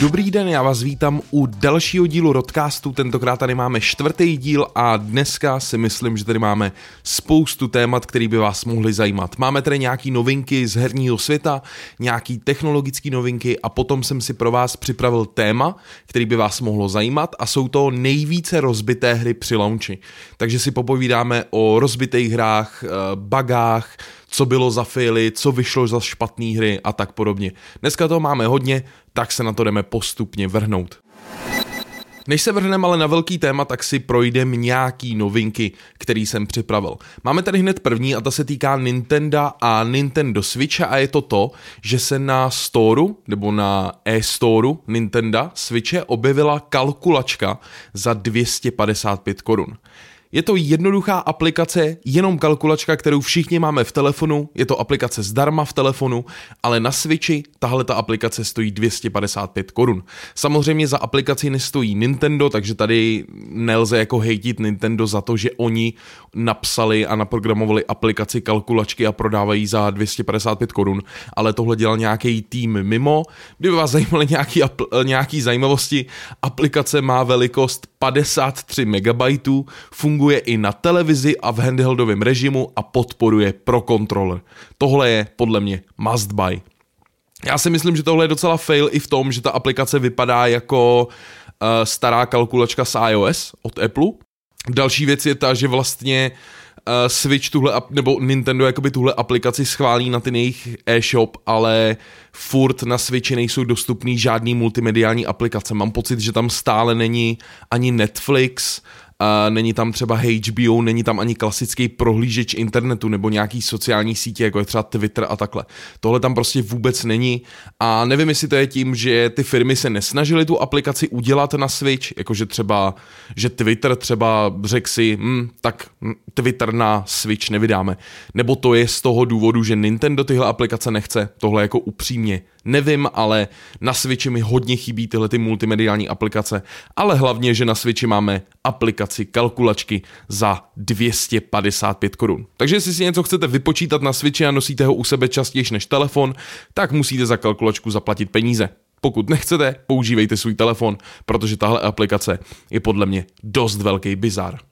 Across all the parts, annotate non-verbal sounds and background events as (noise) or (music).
Dobrý den, já vás vítám u dalšího dílu Rodcastu, tentokrát tady máme čtvrtý díl a dneska si myslím, že tady máme spoustu témat, které by vás mohly zajímat. Máme tady nějaký novinky z herního světa, nějaký technologické novinky a potom jsem si pro vás připravil téma, který by vás mohlo zajímat a jsou to nejvíce rozbité hry při launchi. Takže si popovídáme o rozbitých hrách, eh, bagách, co bylo za faily, co vyšlo za špatné hry a tak podobně. Dneska toho máme hodně, tak se na to jdeme postupně vrhnout. Než se vrhneme ale na velký téma, tak si projdeme nějaký novinky, který jsem připravil. Máme tady hned první a ta se týká Nintendo a Nintendo Switch a je to to, že se na storu, nebo na e-storu Nintendo Switche objevila kalkulačka za 255 korun. Je to jednoduchá aplikace, jenom kalkulačka, kterou všichni máme v telefonu, je to aplikace zdarma v telefonu, ale na Switchi tahle ta aplikace stojí 255 korun. Samozřejmě za aplikaci nestojí Nintendo, takže tady nelze jako hejtit Nintendo za to, že oni napsali a naprogramovali aplikaci kalkulačky a prodávají za 255 korun, ale tohle dělal nějaký tým mimo. Kdyby vás zajímaly nějaký, nějaký zajímavosti, aplikace má velikost 53 MB, funguje i na televizi a v handheldovém režimu a podporuje Pro Controller. Tohle je podle mě must buy. Já si myslím, že tohle je docela fail i v tom, že ta aplikace vypadá jako uh, stará kalkulačka z iOS od Apple. Další věc je ta, že vlastně uh, Switch tuhle, nebo Nintendo jakoby tuhle aplikaci schválí na ten jejich e-shop, ale furt na Switchi nejsou dostupný žádný multimediální aplikace. Mám pocit, že tam stále není ani Netflix, a není tam třeba HBO, není tam ani klasický prohlížeč internetu nebo nějaký sociální sítě, jako je třeba Twitter a takhle. Tohle tam prostě vůbec není a nevím, jestli to je tím, že ty firmy se nesnažily tu aplikaci udělat na Switch, jakože třeba, že Twitter třeba řekl si, hm, tak Twitter na Switch nevydáme. Nebo to je z toho důvodu, že Nintendo tyhle aplikace nechce, tohle jako upřímně Nevím, ale na Switchi mi hodně chybí tyhle ty multimediální aplikace, ale hlavně, že na Switchi máme aplikaci kalkulačky za 255 korun. Takže jestli si něco chcete vypočítat na Switchi a nosíte ho u sebe častěji než telefon, tak musíte za kalkulačku zaplatit peníze. Pokud nechcete, používejte svůj telefon, protože tahle aplikace je podle mě dost velký bizar.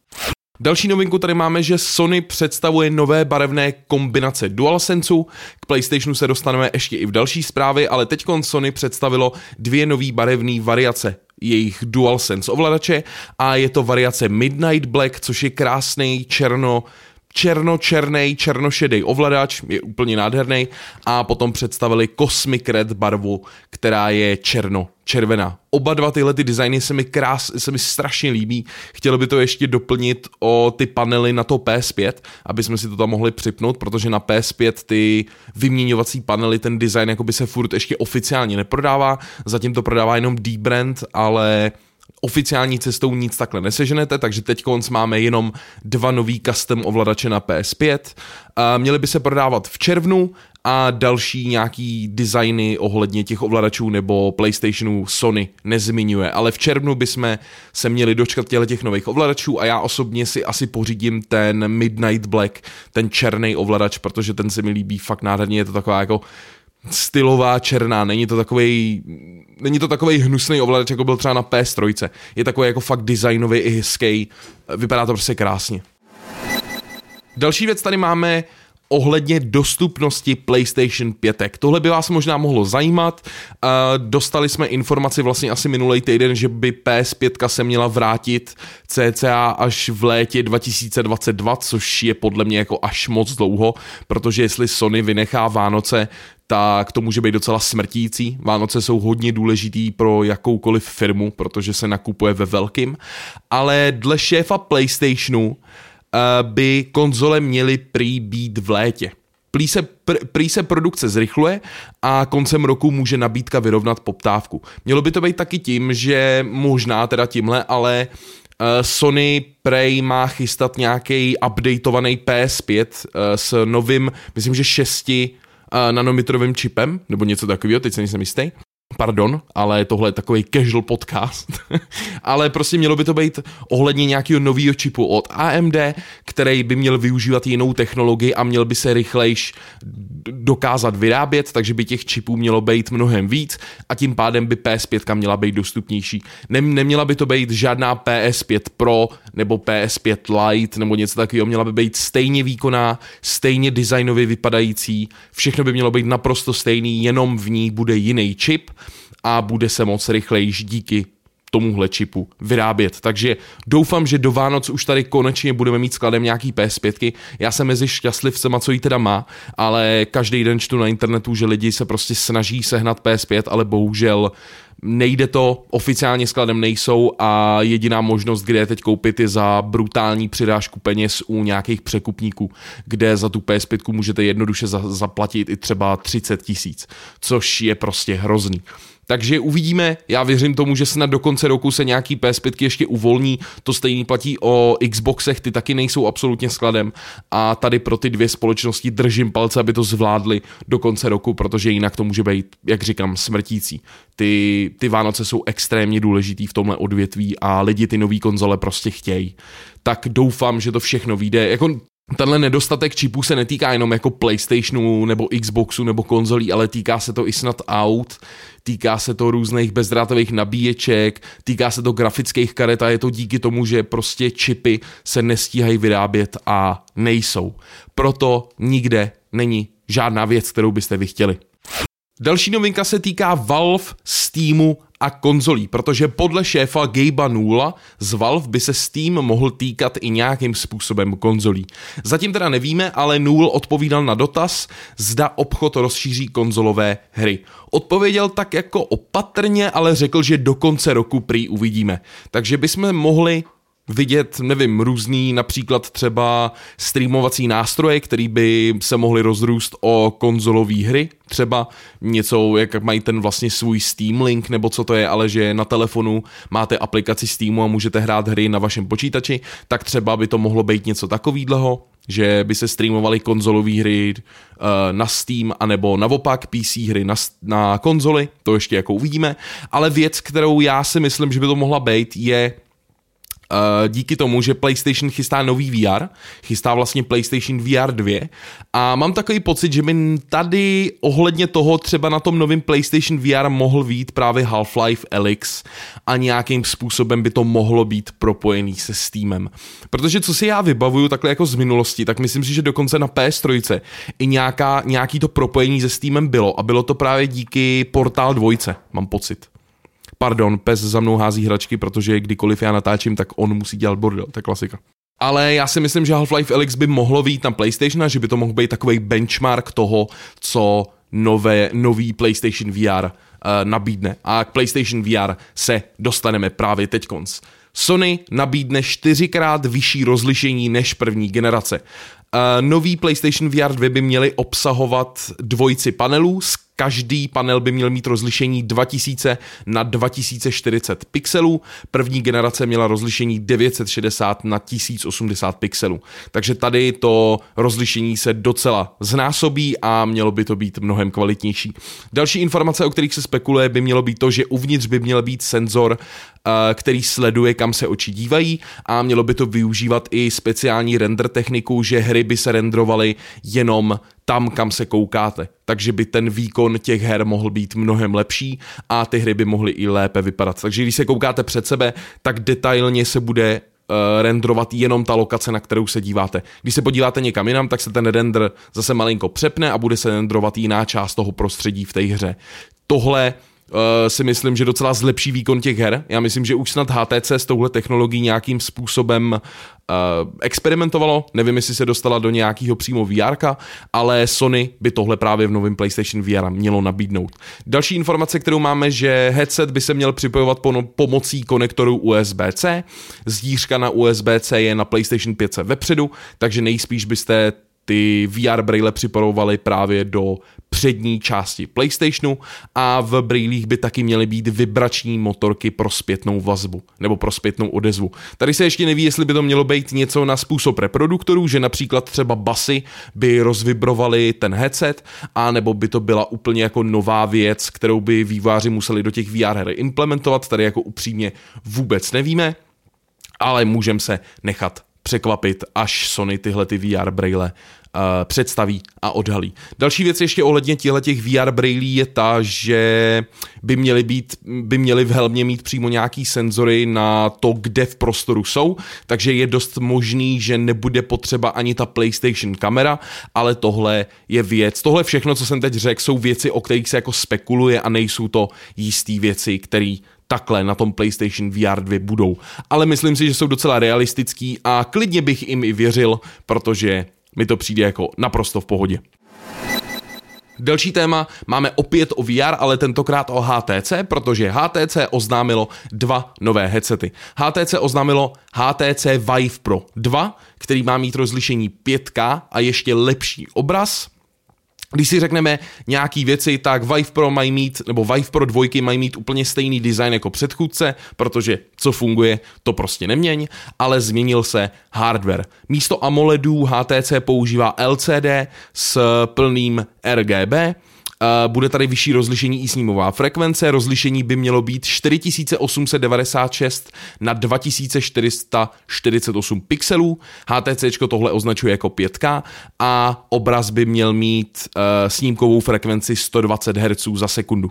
Další novinku tady máme, že Sony představuje nové barevné kombinace DualSenseu. K PlayStationu se dostaneme ještě i v další zprávě, ale teď Sony představilo dvě nové barevné variace jejich DualSense ovladače a je to variace Midnight Black, což je krásný černo černo-černý, černošedý ovladač, je úplně nádherný, a potom představili Cosmic Red barvu, která je černo červená. Oba dva tyhle ty designy se mi, krás, se mi strašně líbí. Chtěl by to ještě doplnit o ty panely na to PS5, aby jsme si to tam mohli připnout, protože na PS5 ty vyměňovací panely, ten design jakoby se furt ještě oficiálně neprodává, zatím to prodává jenom D-Brand, ale oficiální cestou nic takhle neseženete, takže teď konc máme jenom dva nový custom ovladače na PS5. A by se prodávat v červnu a další nějaký designy ohledně těch ovladačů nebo PlayStationu Sony nezmiňuje, ale v červnu bychom se měli dočkat těch nových ovladačů a já osobně si asi pořídím ten Midnight Black, ten černý ovladač, protože ten se mi líbí fakt nádherně, je to taková jako stylová černá, není to takový není to takový hnusný ovladač, jako byl třeba na PS3. Je takový jako fakt designový i hezký, vypadá to prostě krásně. Další věc tady máme ohledně dostupnosti PlayStation 5. Tohle by vás možná mohlo zajímat. Dostali jsme informaci vlastně asi minulý týden, že by PS5 se měla vrátit cca až v létě 2022, což je podle mě jako až moc dlouho, protože jestli Sony vynechá Vánoce, tak to může být docela smrtící. Vánoce jsou hodně důležitý pro jakoukoliv firmu, protože se nakupuje ve velkým, ale dle šéfa PlayStationu Eh, by konzole měly prý být v létě. Prý se, pr, prý se produkce zrychluje a koncem roku může nabídka vyrovnat poptávku. Mělo by to být taky tím, že možná teda tímhle, ale uh, Sony Prey má chystat nějaký updateovaný PS5 uh, s novým, myslím, že 6 uh, nanometrovým čipem, nebo něco takového, teď se nejsem jistý Pardon, ale tohle je takový casual podcast. (laughs) ale prostě mělo by to být ohledně nějakého nového čipu od AMD, který by měl využívat jinou technologii a měl by se rychlejš dokázat vyrábět, takže by těch čipů mělo být mnohem víc a tím pádem by PS5 měla být dostupnější. Nem, neměla by to být žádná PS5 Pro nebo PS5 Lite nebo něco takového, měla by být stejně výkonná, stejně designově vypadající, všechno by mělo být naprosto stejný, jenom v ní bude jiný čip a bude se moc rychlejší díky tomuhle čipu vyrábět. Takže doufám, že do Vánoc už tady konečně budeme mít skladem nějaký PS5. Já jsem mezi šťastlivcema, co jí teda má, ale každý den čtu na internetu, že lidi se prostě snaží sehnat PS5, ale bohužel nejde to, oficiálně skladem nejsou a jediná možnost, kde je teď koupit, je za brutální přidášku peněz u nějakých překupníků, kde za tu PS5 můžete jednoduše zaplatit i třeba 30 tisíc, což je prostě hrozný. Takže uvidíme, já věřím tomu, že snad do konce roku se nějaký PS5 ještě uvolní, to stejný platí o Xboxech, ty taky nejsou absolutně skladem a tady pro ty dvě společnosti držím palce, aby to zvládli do konce roku, protože jinak to může být, jak říkám, smrtící. Ty, ty Vánoce jsou extrémně důležitý v tomhle odvětví a lidi ty nové konzole prostě chtějí. Tak doufám, že to všechno vyjde. Jako Tenhle nedostatek čipů se netýká jenom jako PlayStationu nebo Xboxu nebo konzolí, ale týká se to i snad aut, týká se to různých bezdrátových nabíječek, týká se to grafických karet a je to díky tomu, že prostě čipy se nestíhají vyrábět a nejsou. Proto nikde není žádná věc, kterou byste vy chtěli. Další novinka se týká Valve, Steamu a konzolí, protože podle šéfa Gabe'a Nula z Valve by se Steam mohl týkat i nějakým způsobem konzolí. Zatím teda nevíme, ale Nul odpovídal na dotaz, zda obchod rozšíří konzolové hry. Odpověděl tak jako opatrně, ale řekl, že do konce roku prý uvidíme. Takže bychom mohli vidět, nevím, různý například třeba streamovací nástroje, který by se mohly rozrůst o konzolové hry, třeba něco, jak mají ten vlastně svůj Steam Link, nebo co to je, ale že na telefonu máte aplikaci Steamu a můžete hrát hry na vašem počítači, tak třeba by to mohlo být něco takového, že by se streamovaly konzolové hry uh, na Steam, anebo naopak PC hry na, na konzoli, to ještě jako uvidíme, ale věc, kterou já si myslím, že by to mohla být, je díky tomu, že PlayStation chystá nový VR, chystá vlastně PlayStation VR 2 a mám takový pocit, že by tady ohledně toho třeba na tom novém PlayStation VR mohl být právě Half-Life Alyx a nějakým způsobem by to mohlo být propojený se Steamem. Protože co si já vybavuju takhle jako z minulosti, tak myslím si, že dokonce na PS3 i nějaká, nějaký to propojení se Steamem bylo a bylo to právě díky Portal 2, mám pocit. Pardon, pes za mnou hází hračky, protože kdykoliv já natáčím, tak on musí dělat bordel, to je klasika. Ale já si myslím, že Half-Life Alyx by mohlo být na PlayStation a že by to mohl být takový benchmark toho, co nové, nový PlayStation VR uh, eh, nabídne. A k PlayStation VR se dostaneme právě teď konc. Sony nabídne čtyřikrát vyšší rozlišení než první generace. Uh, nový PlayStation VR 2 by měly obsahovat dvojici panelů s Každý panel by měl mít rozlišení 2000 na 2040 pixelů. První generace měla rozlišení 960 na 1080 pixelů. Takže tady to rozlišení se docela znásobí a mělo by to být mnohem kvalitnější. Další informace, o kterých se spekuluje, by mělo být to, že uvnitř by měl být senzor, který sleduje, kam se oči dívají a mělo by to využívat i speciální render techniku, že hry by se rendrovaly jenom tam, kam se koukáte. Takže by ten výkon těch her mohl být mnohem lepší a ty hry by mohly i lépe vypadat. Takže když se koukáte před sebe, tak detailně se bude uh, renderovat jenom ta lokace, na kterou se díváte. Když se podíváte někam jinam, tak se ten render zase malinko přepne a bude se renderovat jiná část toho prostředí v té hře. Tohle si myslím, že docela zlepší výkon těch her. Já myslím, že už snad HTC s touhle technologií nějakým způsobem uh, experimentovalo, nevím, jestli se dostala do nějakého přímo VR, ale Sony by tohle právě v novém PlayStation VR mělo nabídnout. Další informace, kterou máme, že headset by se měl připojovat po, pomocí konektoru USB-C. Zdířka na USB-C je na PlayStation 5 vepředu, takže nejspíš byste ty VR braille připojovali právě do přední části PlayStationu a v brýlích by taky měly být vibrační motorky pro zpětnou vazbu nebo pro zpětnou odezvu. Tady se ještě neví, jestli by to mělo být něco na způsob reproduktorů, že například třeba basy by rozvibrovaly ten headset, a nebo by to byla úplně jako nová věc, kterou by výváři museli do těch VR her implementovat. Tady jako upřímně vůbec nevíme, ale můžeme se nechat překvapit, až Sony tyhle ty VR braille představí a odhalí. Další věc ještě ohledně těch VR brailí je ta, že by měly, být, by měly v helmě mít přímo nějaký senzory na to, kde v prostoru jsou, takže je dost možný, že nebude potřeba ani ta PlayStation kamera, ale tohle je věc. Tohle všechno, co jsem teď řekl, jsou věci, o kterých se jako spekuluje a nejsou to jistý věci, které takhle na tom PlayStation VR 2 budou. Ale myslím si, že jsou docela realistický a klidně bych jim i věřil, protože mi to přijde jako naprosto v pohodě. Další téma máme opět o VR, ale tentokrát o HTC, protože HTC oznámilo dva nové headsety. HTC oznámilo HTC Vive Pro 2, který má mít rozlišení 5K a ještě lepší obraz, když si řekneme nějaký věci, tak Vive Pro mají mít, nebo Vive Pro dvojky mají mít úplně stejný design jako předchůdce, protože co funguje, to prostě neměň, ale změnil se hardware. Místo AMOLEDů HTC používá LCD s plným RGB, bude tady vyšší rozlišení i snímová frekvence, rozlišení by mělo být 4896 na 2448 pixelů, HTC tohle označuje jako 5K a obraz by měl mít uh, snímkovou frekvenci 120 Hz za sekundu.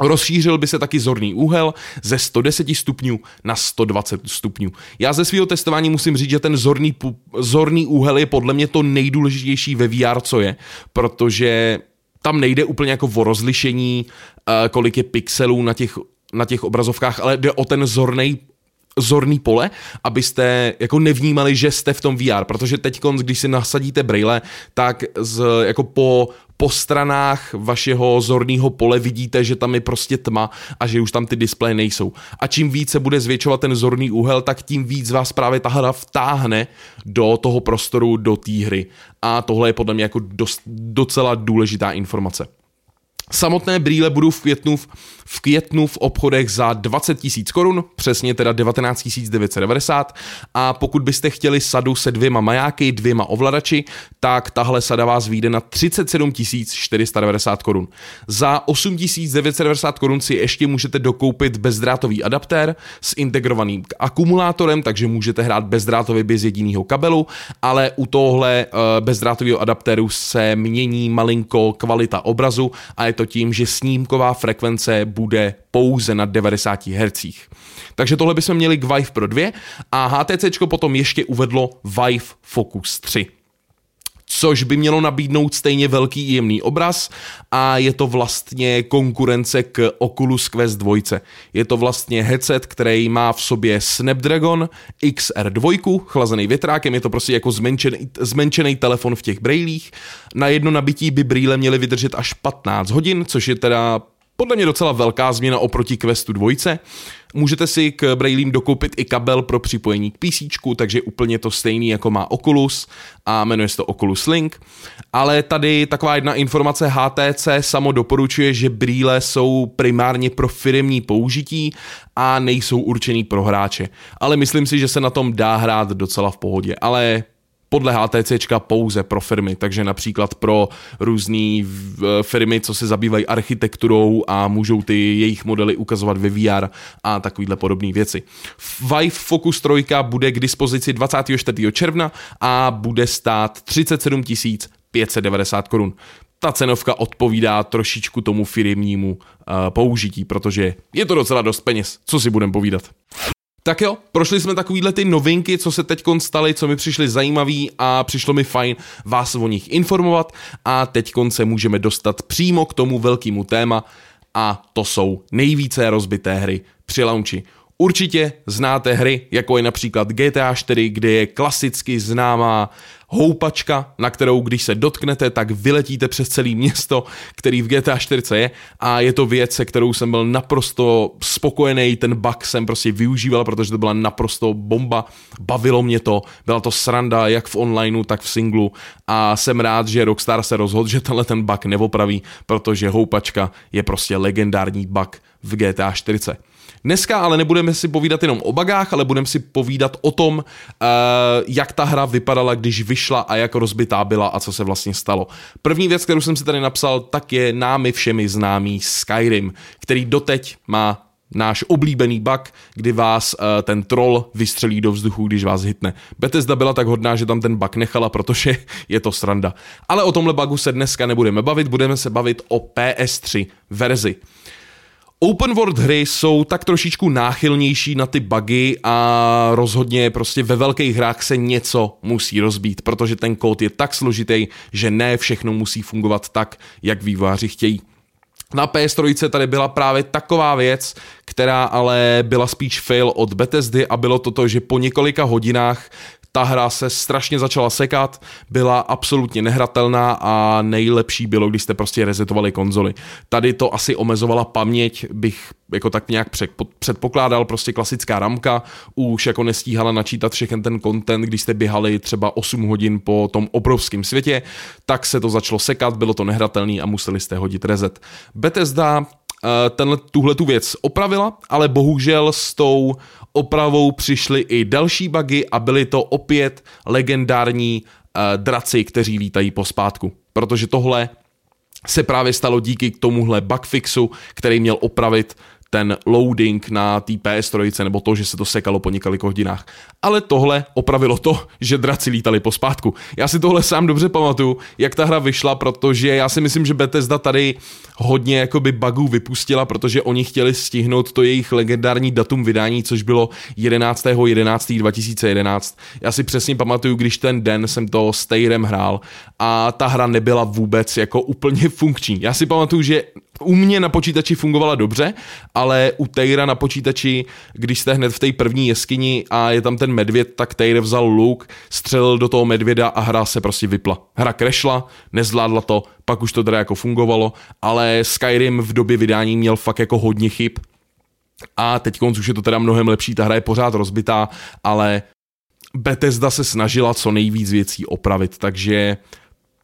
Rozšířil by se taky zorný úhel ze 110 stupňů na 120 stupňů. Já ze svého testování musím říct, že ten zorný, zorný úhel je podle mě to nejdůležitější ve VR, co je, protože tam nejde úplně jako o rozlišení, uh, kolik je pixelů na těch, na těch obrazovkách, ale jde o ten zorný zorný pole, abyste jako nevnímali, že jste v tom VR, protože teď, když si nasadíte braille, tak z, jako po po stranách vašeho zorného pole vidíte, že tam je prostě tma a že už tam ty displeje nejsou. A čím víc se bude zvětšovat ten zorný úhel, tak tím víc vás právě ta hra vtáhne do toho prostoru, do té hry. A tohle je podle mě jako dost, docela důležitá informace. Samotné brýle budou v květnu v, v květnu v obchodech za 20 tisíc korun, přesně teda 19 990 a pokud byste chtěli sadu se dvěma majáky, dvěma ovladači, tak tahle sada vás vyjde na 37 490 korun. Za 8 990 korun si ještě můžete dokoupit bezdrátový adaptér s integrovaným akumulátorem, takže můžete hrát bezdrátově bez jediného kabelu, ale u tohle uh, bezdrátového adaptéru se mění malinko kvalita obrazu a je to tím, že snímková frekvence bude pouze na 90 Hz. Takže tohle bychom měli k Vive Pro 2 a HTC potom ještě uvedlo Vive Focus 3 což by mělo nabídnout stejně velký jemný obraz a je to vlastně konkurence k Oculus Quest 2. Je to vlastně headset, který má v sobě Snapdragon XR2, chlazený větrákem, je to prostě jako zmenšený, zmenšený telefon v těch brailích. Na jedno nabití by brýle měly vydržet až 15 hodin, což je teda podle mě docela velká změna oproti Questu 2. Můžete si k Braillím dokoupit i kabel pro připojení k PC, takže úplně to stejný jako má Oculus a jmenuje se to Oculus Link. Ale tady taková jedna informace HTC samo doporučuje, že brýle jsou primárně pro firmní použití a nejsou určený pro hráče. Ale myslím si, že se na tom dá hrát docela v pohodě. Ale podle HTC pouze pro firmy, takže například pro různé firmy, co se zabývají architekturou a můžou ty jejich modely ukazovat ve VR a takovýhle podobné věci. Vive Focus 3 bude k dispozici 24. června a bude stát 37 590 korun. Ta cenovka odpovídá trošičku tomu firmnímu uh, použití, protože je to docela dost peněz, co si budeme povídat. Tak jo, prošli jsme takovýhle ty novinky, co se teď staly, co mi přišly zajímavý a přišlo mi fajn vás o nich informovat a teď se můžeme dostat přímo k tomu velkému téma a to jsou nejvíce rozbité hry při launchi. Určitě znáte hry, jako je například GTA 4, kde je klasicky známá houpačka, na kterou když se dotknete, tak vyletíte přes celé město, který v GTA 4 je. A je to věc, se kterou jsem byl naprosto spokojený, ten bug jsem prostě využíval, protože to byla naprosto bomba, bavilo mě to, byla to sranda jak v onlineu, tak v singlu. A jsem rád, že Rockstar se rozhodl, že tenhle ten bug neopraví, protože houpačka je prostě legendární bug v GTA 4. Dneska ale nebudeme si povídat jenom o bagách, ale budeme si povídat o tom, uh, jak ta hra vypadala, když vyšla a jak rozbitá byla a co se vlastně stalo. První věc, kterou jsem si tady napsal, tak je námi všemi známý Skyrim, který doteď má náš oblíbený bug, kdy vás uh, ten troll vystřelí do vzduchu, když vás hitne. Bethesda byla tak hodná, že tam ten bug nechala, protože (laughs) je to sranda. Ale o tomhle bugu se dneska nebudeme bavit, budeme se bavit o PS3 verzi. Open world hry jsou tak trošičku náchylnější na ty bugy a rozhodně prostě ve velkých hrách se něco musí rozbít, protože ten kód je tak složitý, že ne všechno musí fungovat tak, jak vývojáři chtějí. Na PS3 tady byla právě taková věc, která ale byla spíš fail od Bethesdy a bylo to to, že po několika hodinách ta hra se strašně začala sekat, byla absolutně nehratelná a nejlepší bylo, když jste prostě resetovali konzoli. Tady to asi omezovala paměť, bych jako tak nějak předpokládal, prostě klasická ramka, už jako nestíhala načítat všechen ten content, když jste běhali třeba 8 hodin po tom obrovském světě, tak se to začalo sekat, bylo to nehratelný a museli jste hodit reset. Bethesda tenhle, tuhle tu věc opravila, ale bohužel s tou opravou přišly i další bugy a byly to opět legendární uh, draci, kteří lítají po spátku. Protože tohle se právě stalo díky tomuhle bugfixu, který měl opravit ten loading na té PS3 nebo to, že se to sekalo po několika hodinách. Ale tohle opravilo to, že draci lítali po spátku. Já si tohle sám dobře pamatuju, jak ta hra vyšla, protože já si myslím, že Bethesda tady hodně jakoby bugů vypustila, protože oni chtěli stihnout to jejich legendární datum vydání, což bylo 11.11.2011. Já si přesně pamatuju, když ten den jsem to s Tayrem hrál a ta hra nebyla vůbec jako úplně funkční. Já si pamatuju, že u mě na počítači fungovala dobře, ale u Tejra na počítači, když jste hned v té první jeskyni a je tam ten medvěd, tak Tejr vzal luk, střelil do toho medvěda a hra se prostě vypla. Hra krešla, nezvládla to, pak už to teda jako fungovalo, ale Skyrim v době vydání měl fakt jako hodně chyb, a teď už je to teda mnohem lepší, ta hra je pořád rozbitá, ale Bethesda se snažila co nejvíc věcí opravit, takže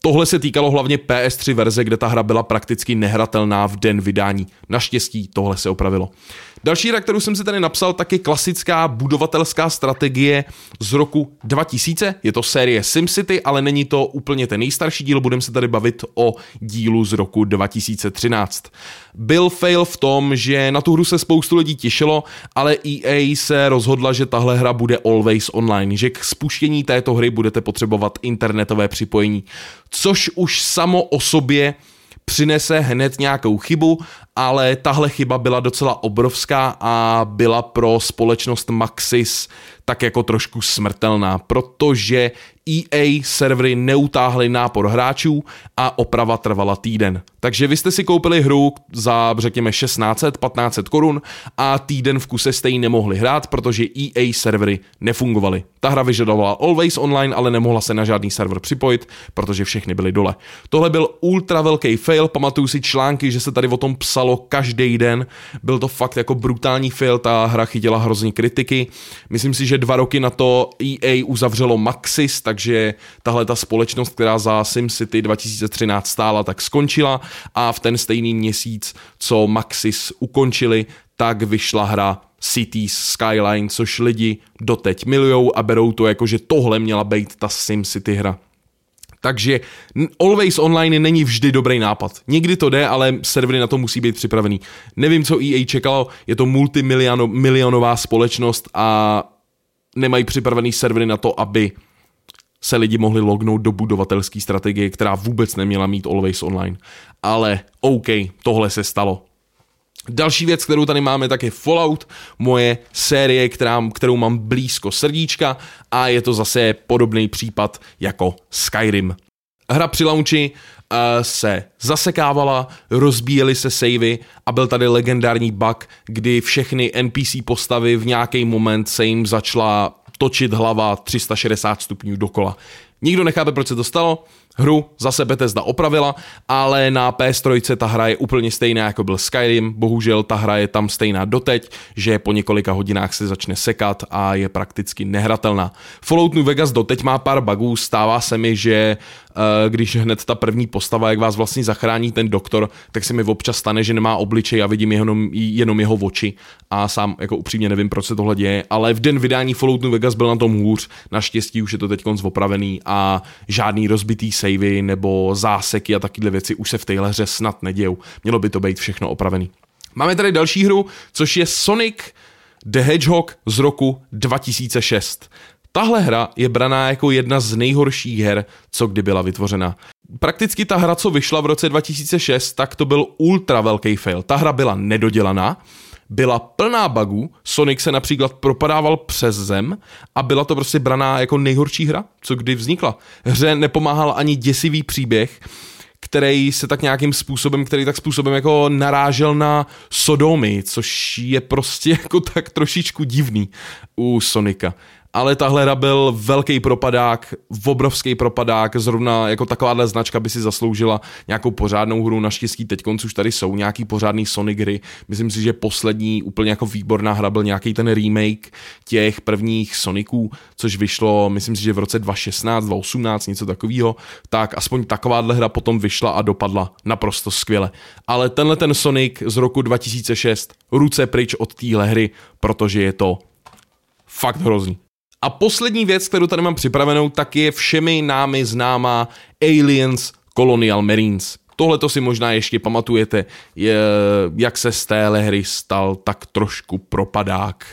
Tohle se týkalo hlavně PS3 verze, kde ta hra byla prakticky nehratelná v den vydání. Naštěstí tohle se opravilo. Další hra, kterou jsem si tady napsal, tak je klasická budovatelská strategie z roku 2000. Je to série SimCity, ale není to úplně ten nejstarší díl, budeme se tady bavit o dílu z roku 2013. Byl fail v tom, že na tu hru se spoustu lidí těšilo, ale EA se rozhodla, že tahle hra bude always online, že k spuštění této hry budete potřebovat internetové připojení, což už samo o sobě přinese hned nějakou chybu, ale tahle chyba byla docela obrovská a byla pro společnost Maxis tak jako trošku smrtelná, protože EA servery neutáhly nápor hráčů a oprava trvala týden. Takže vy jste si koupili hru za řekněme 1600, 1500 korun a týden v kuse jste ji nemohli hrát, protože EA servery nefungovaly. Ta hra vyžadovala always online, ale nemohla se na žádný server připojit, protože všechny byly dole. Tohle byl ultra velký fail, pamatuju si články, že se tady o tom psalo každý den. Byl to fakt jako brutální fail, ta hra chytila hrozně kritiky. Myslím si, že dva roky na to EA uzavřelo Maxis, takže tahle ta společnost, která za SimCity 2013 stála, tak skončila a v ten stejný měsíc, co Maxis ukončili, tak vyšla hra Cities Skyline, což lidi doteď milujou a berou to jako, že tohle měla být ta SimCity hra. Takže Always Online není vždy dobrý nápad. Někdy to jde, ale servery na to musí být připravený. Nevím, co EA čekalo, je to multimilionová společnost a nemají připravený servery na to, aby se lidi mohli lognout do budovatelské strategie, která vůbec neměla mít Always Online. Ale OK, tohle se stalo. Další věc, kterou tady máme, tak je Fallout, moje série, která, kterou mám blízko srdíčka a je to zase podobný případ jako Skyrim. Hra při launchi se zasekávala, rozbíjely se savey a byl tady legendární bug, kdy všechny NPC postavy v nějaký moment se jim začala točit hlava 360 stupňů dokola. Nikdo nechápe, proč se to stalo, hru zase Bethesda opravila, ale na PS3 ta hra je úplně stejná, jako byl Skyrim, bohužel ta hra je tam stejná doteď, že po několika hodinách se začne sekat a je prakticky nehratelná. Fallout New Vegas doteď má pár bugů, stává se mi, že Eh, když hned ta první postava, jak vás vlastně zachrání ten doktor, tak se mi občas stane, že nemá obličej a vidím jenom, jenom jeho oči. A sám jako upřímně nevím, proč se tohle děje, ale v den vydání Fallout New Vegas byl na tom hůř, naštěstí už je to teď opravený a žádný rozbitý savey nebo záseky a takovéhle věci už se v téhle hře snad nedějou. Mělo by to být všechno opravený. Máme tady další hru, což je Sonic the Hedgehog z roku 2006. Tahle hra je braná jako jedna z nejhorších her, co kdy byla vytvořena. Prakticky ta hra, co vyšla v roce 2006, tak to byl ultra velký fail. Ta hra byla nedodělaná, byla plná bugů, Sonic se například propadával přes zem a byla to prostě braná jako nejhorší hra, co kdy vznikla. Hře nepomáhal ani děsivý příběh, který se tak nějakým způsobem, který tak způsobem jako narážel na Sodomy, což je prostě (laughs) jako tak trošičku divný u Sonika ale tahle hra byl velký propadák, obrovský propadák, zrovna jako takováhle značka by si zasloužila nějakou pořádnou hru, naštěstí teď už tady jsou nějaký pořádný Sonic hry, myslím si, že poslední úplně jako výborná hra byl nějaký ten remake těch prvních Soniců, což vyšlo, myslím si, že v roce 2016, 2018, něco takového, tak aspoň takováhle hra potom vyšla a dopadla naprosto skvěle. Ale tenhle ten Sonic z roku 2006, ruce pryč od téhle hry, protože je to fakt hrozný. A poslední věc, kterou tady mám připravenou, tak je všemi námi známá Aliens Colonial Marines. Tohle to si možná ještě pamatujete, je, jak se z téhle hry stal tak trošku propadák.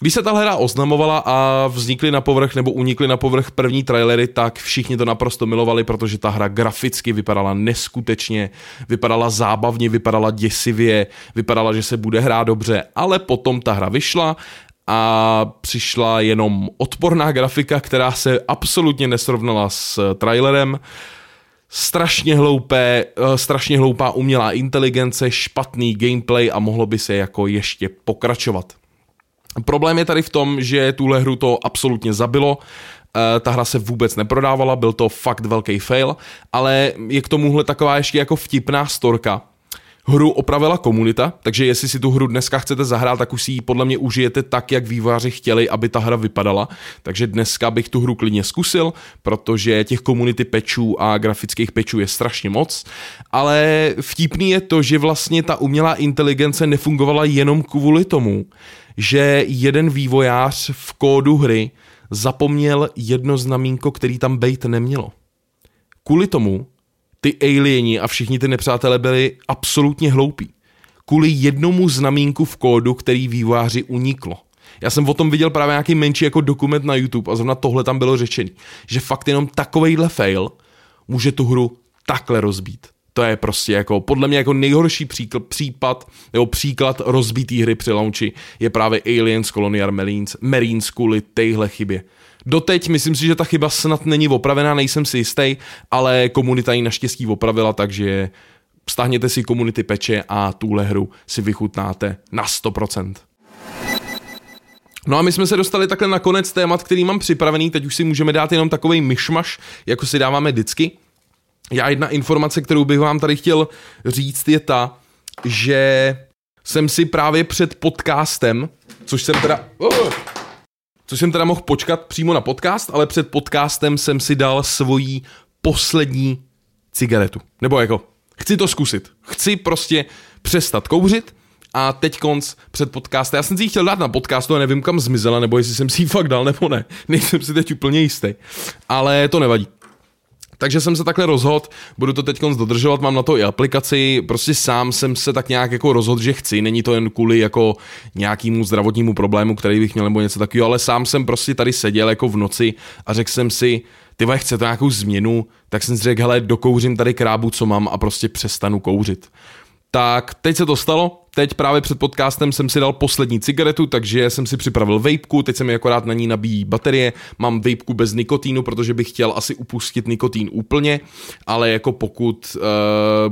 Když se ta hra oznamovala a vznikly na povrch nebo unikly na povrch první trailery, tak všichni to naprosto milovali, protože ta hra graficky vypadala neskutečně, vypadala zábavně, vypadala děsivě, vypadala, že se bude hrát dobře, ale potom ta hra vyšla a přišla jenom odporná grafika, která se absolutně nesrovnala s trailerem. Strašně hloupé, eh, strašně hloupá umělá inteligence, špatný gameplay a mohlo by se jako ještě pokračovat. Problém je tady v tom, že tuhle hru to absolutně zabilo, eh, ta hra se vůbec neprodávala, byl to fakt velký fail, ale je k tomuhle taková ještě jako vtipná storka, hru opravila komunita, takže jestli si tu hru dneska chcete zahrát, tak už si ji podle mě užijete tak, jak vývojáři chtěli, aby ta hra vypadala. Takže dneska bych tu hru klidně zkusil, protože těch komunity pečů a grafických pečů je strašně moc. Ale vtipný je to, že vlastně ta umělá inteligence nefungovala jenom kvůli tomu, že jeden vývojář v kódu hry zapomněl jedno znamínko, který tam bejt nemělo. Kvůli tomu ty alieni a všichni ty nepřátelé byli absolutně hloupí. Kvůli jednomu znamínku v kódu, který vývojáři uniklo. Já jsem o tom viděl právě nějaký menší jako dokument na YouTube a zrovna tohle tam bylo řečený, že fakt jenom takovejhle fail může tu hru takhle rozbít. To je prostě jako, podle mě jako nejhorší příklad, případ nebo příklad rozbitý hry při launchi je právě Aliens Colonial Marines, Marines kvůli téhle chybě. Doteď myslím si, že ta chyba snad není opravená, nejsem si jistý, ale komunita ji naštěstí opravila, takže stáhněte si komunity peče a tuhle hru si vychutnáte na 100%. No a my jsme se dostali takhle na konec témat, který mám připravený, teď už si můžeme dát jenom takový myšmaš, jako si dáváme vždycky. Já jedna informace, kterou bych vám tady chtěl říct, je ta, že jsem si právě před podcastem, což jsem teda... Uh, což jsem teda mohl počkat přímo na podcast, ale před podcastem jsem si dal svoji poslední cigaretu. Nebo jako, chci to zkusit. Chci prostě přestat kouřit a teď konc před podcastem. Já jsem si ji chtěl dát na podcastu a nevím kam zmizela, nebo jestli jsem si ji fakt dal nebo ne. (laughs) Nejsem si teď úplně jistý. Ale to nevadí. Takže jsem se takhle rozhodl, budu to teď dodržovat, mám na to i aplikaci, prostě sám jsem se tak nějak jako rozhodl, že chci, není to jen kvůli jako nějakému zdravotnímu problému, který bych měl nebo něco takového, ale sám jsem prostě tady seděl jako v noci a řekl jsem si, ty chce to nějakou změnu, tak jsem si řekl, hele, dokouřím tady krábu, co mám a prostě přestanu kouřit. Tak teď se to stalo, teď právě před podcastem jsem si dal poslední cigaretu, takže jsem si připravil vejpku, teď se mi akorát na ní nabíjí baterie, mám vejpku bez nikotínu, protože bych chtěl asi upustit nikotín úplně, ale jako pokud uh,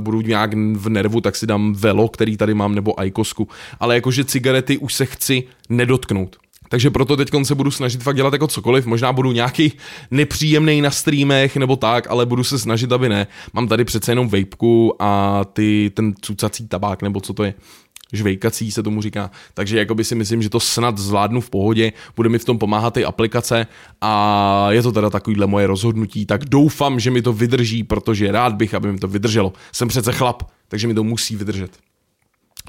budu nějak v nervu, tak si dám velo, který tady mám, nebo ajkosku, ale jakože cigarety už se chci nedotknout. Takže proto teď se budu snažit fakt dělat jako cokoliv, možná budu nějaký nepříjemný na streamech nebo tak, ale budu se snažit, aby ne. Mám tady přece jenom vejpku a ty, ten cucací tabák, nebo co to je žvejkací se tomu říká, takže jakoby si myslím, že to snad zvládnu v pohodě, bude mi v tom pomáhat ty aplikace a je to teda takovýhle moje rozhodnutí, tak doufám, že mi to vydrží, protože rád bych, aby mi to vydrželo. Jsem přece chlap, takže mi to musí vydržet.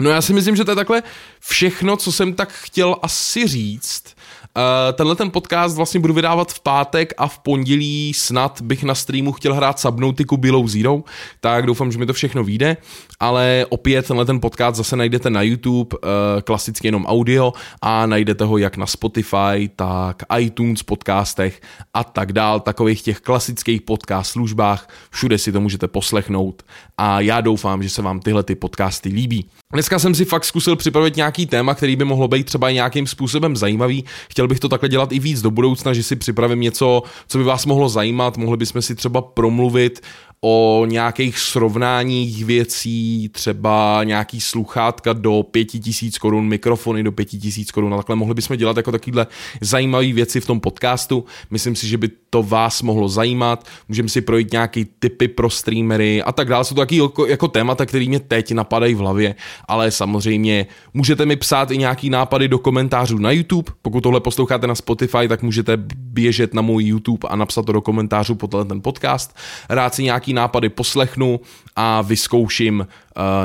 No já si myslím, že to je takhle všechno, co jsem tak chtěl asi říct. Uh, tenhle ten podcast vlastně budu vydávat v pátek a v pondělí snad bych na streamu chtěl hrát Subnautiku Below Zero, tak doufám, že mi to všechno vyjde, ale opět tenhle ten podcast zase najdete na YouTube, uh, klasicky jenom audio a najdete ho jak na Spotify, tak iTunes podcastech a tak dál, takových těch klasických podcast službách, všude si to můžete poslechnout a já doufám, že se vám tyhle ty podcasty líbí. Dneska jsem si fakt zkusil připravit nějaký téma, který by mohlo být třeba nějakým způsobem zajímavý. Chtěl bych to takhle dělat i víc do budoucna, že si připravím něco, co by vás mohlo zajímat. Mohli bychom si třeba promluvit o nějakých srovnáních věcí, třeba nějaký sluchátka do 5000 korun, mikrofony do 5000 korun a takhle mohli bychom dělat jako takovýhle zajímavé věci v tom podcastu. Myslím si, že by to vás mohlo zajímat, můžeme si projít nějaký typy pro streamery a tak dále. Jsou to taky jako, jako témata, které mě teď napadají v hlavě, ale samozřejmě můžete mi psát i nějaký nápady do komentářů na YouTube. Pokud tohle posloucháte na Spotify, tak můžete běžet na můj YouTube a napsat to do komentářů pod ten podcast. Rád si nějaký nápady poslechnu a vyzkouším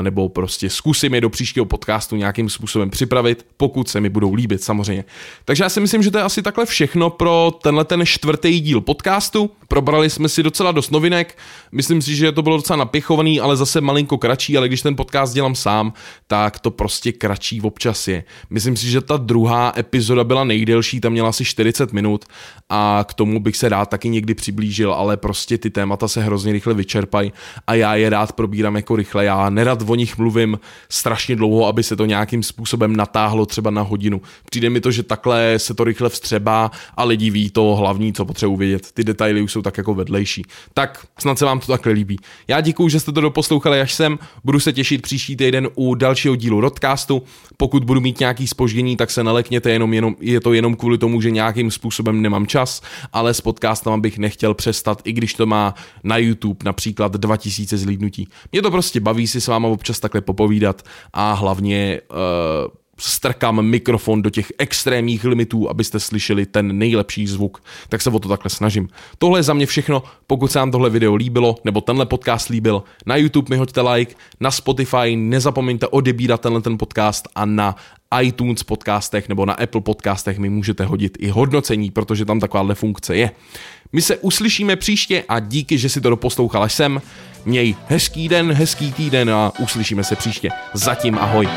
nebo prostě zkusím je do příštího podcastu nějakým způsobem připravit, pokud se mi budou líbit samozřejmě. Takže já si myslím, že to je asi takhle všechno pro tenhle ten čtvrtý díl podcastu. Probrali jsme si docela dost novinek, myslím si, že to bylo docela napěchovaný, ale zase malinko kratší, ale když ten podcast dělám sám, tak to prostě kratší občas je. Myslím si, že ta druhá epizoda byla nejdelší, tam měla asi 40 minut a k tomu bych se rád taky někdy přiblížil, ale prostě ty témata se hrozně rychle vyčerpají a já je rád probírám jako rychle, já ne nerad o nich mluvím strašně dlouho, aby se to nějakým způsobem natáhlo třeba na hodinu. Přijde mi to, že takhle se to rychle vstřebá a lidi ví to hlavní, co potřebují vědět. Ty detaily už jsou tak jako vedlejší. Tak snad se vám to takhle líbí. Já děkuji, že jste to doposlouchali až sem. Budu se těšit příští týden u dalšího dílu Rodcastu. Pokud budu mít nějaký spoždění, tak se nelekněte, jenom, jenom, je to jenom kvůli tomu, že nějakým způsobem nemám čas, ale s podcastem bych nechtěl přestat, i když to má na YouTube například 2000 zlídnutí. Mě to prostě baví si s váma občas takhle popovídat a hlavně uh, strkám mikrofon do těch extrémních limitů, abyste slyšeli ten nejlepší zvuk, tak se o to takhle snažím. Tohle je za mě všechno, pokud se vám tohle video líbilo, nebo tenhle podcast líbil, na YouTube mi hoďte like, na Spotify nezapomeňte odebírat tenhle ten podcast a na iTunes podcastech nebo na Apple podcastech mi můžete hodit i hodnocení, protože tam takováhle funkce je. My se uslyšíme příště a díky, že si to doposlouchal až sem. Měj hezký den, hezký týden a uslyšíme se příště. Zatím ahoj.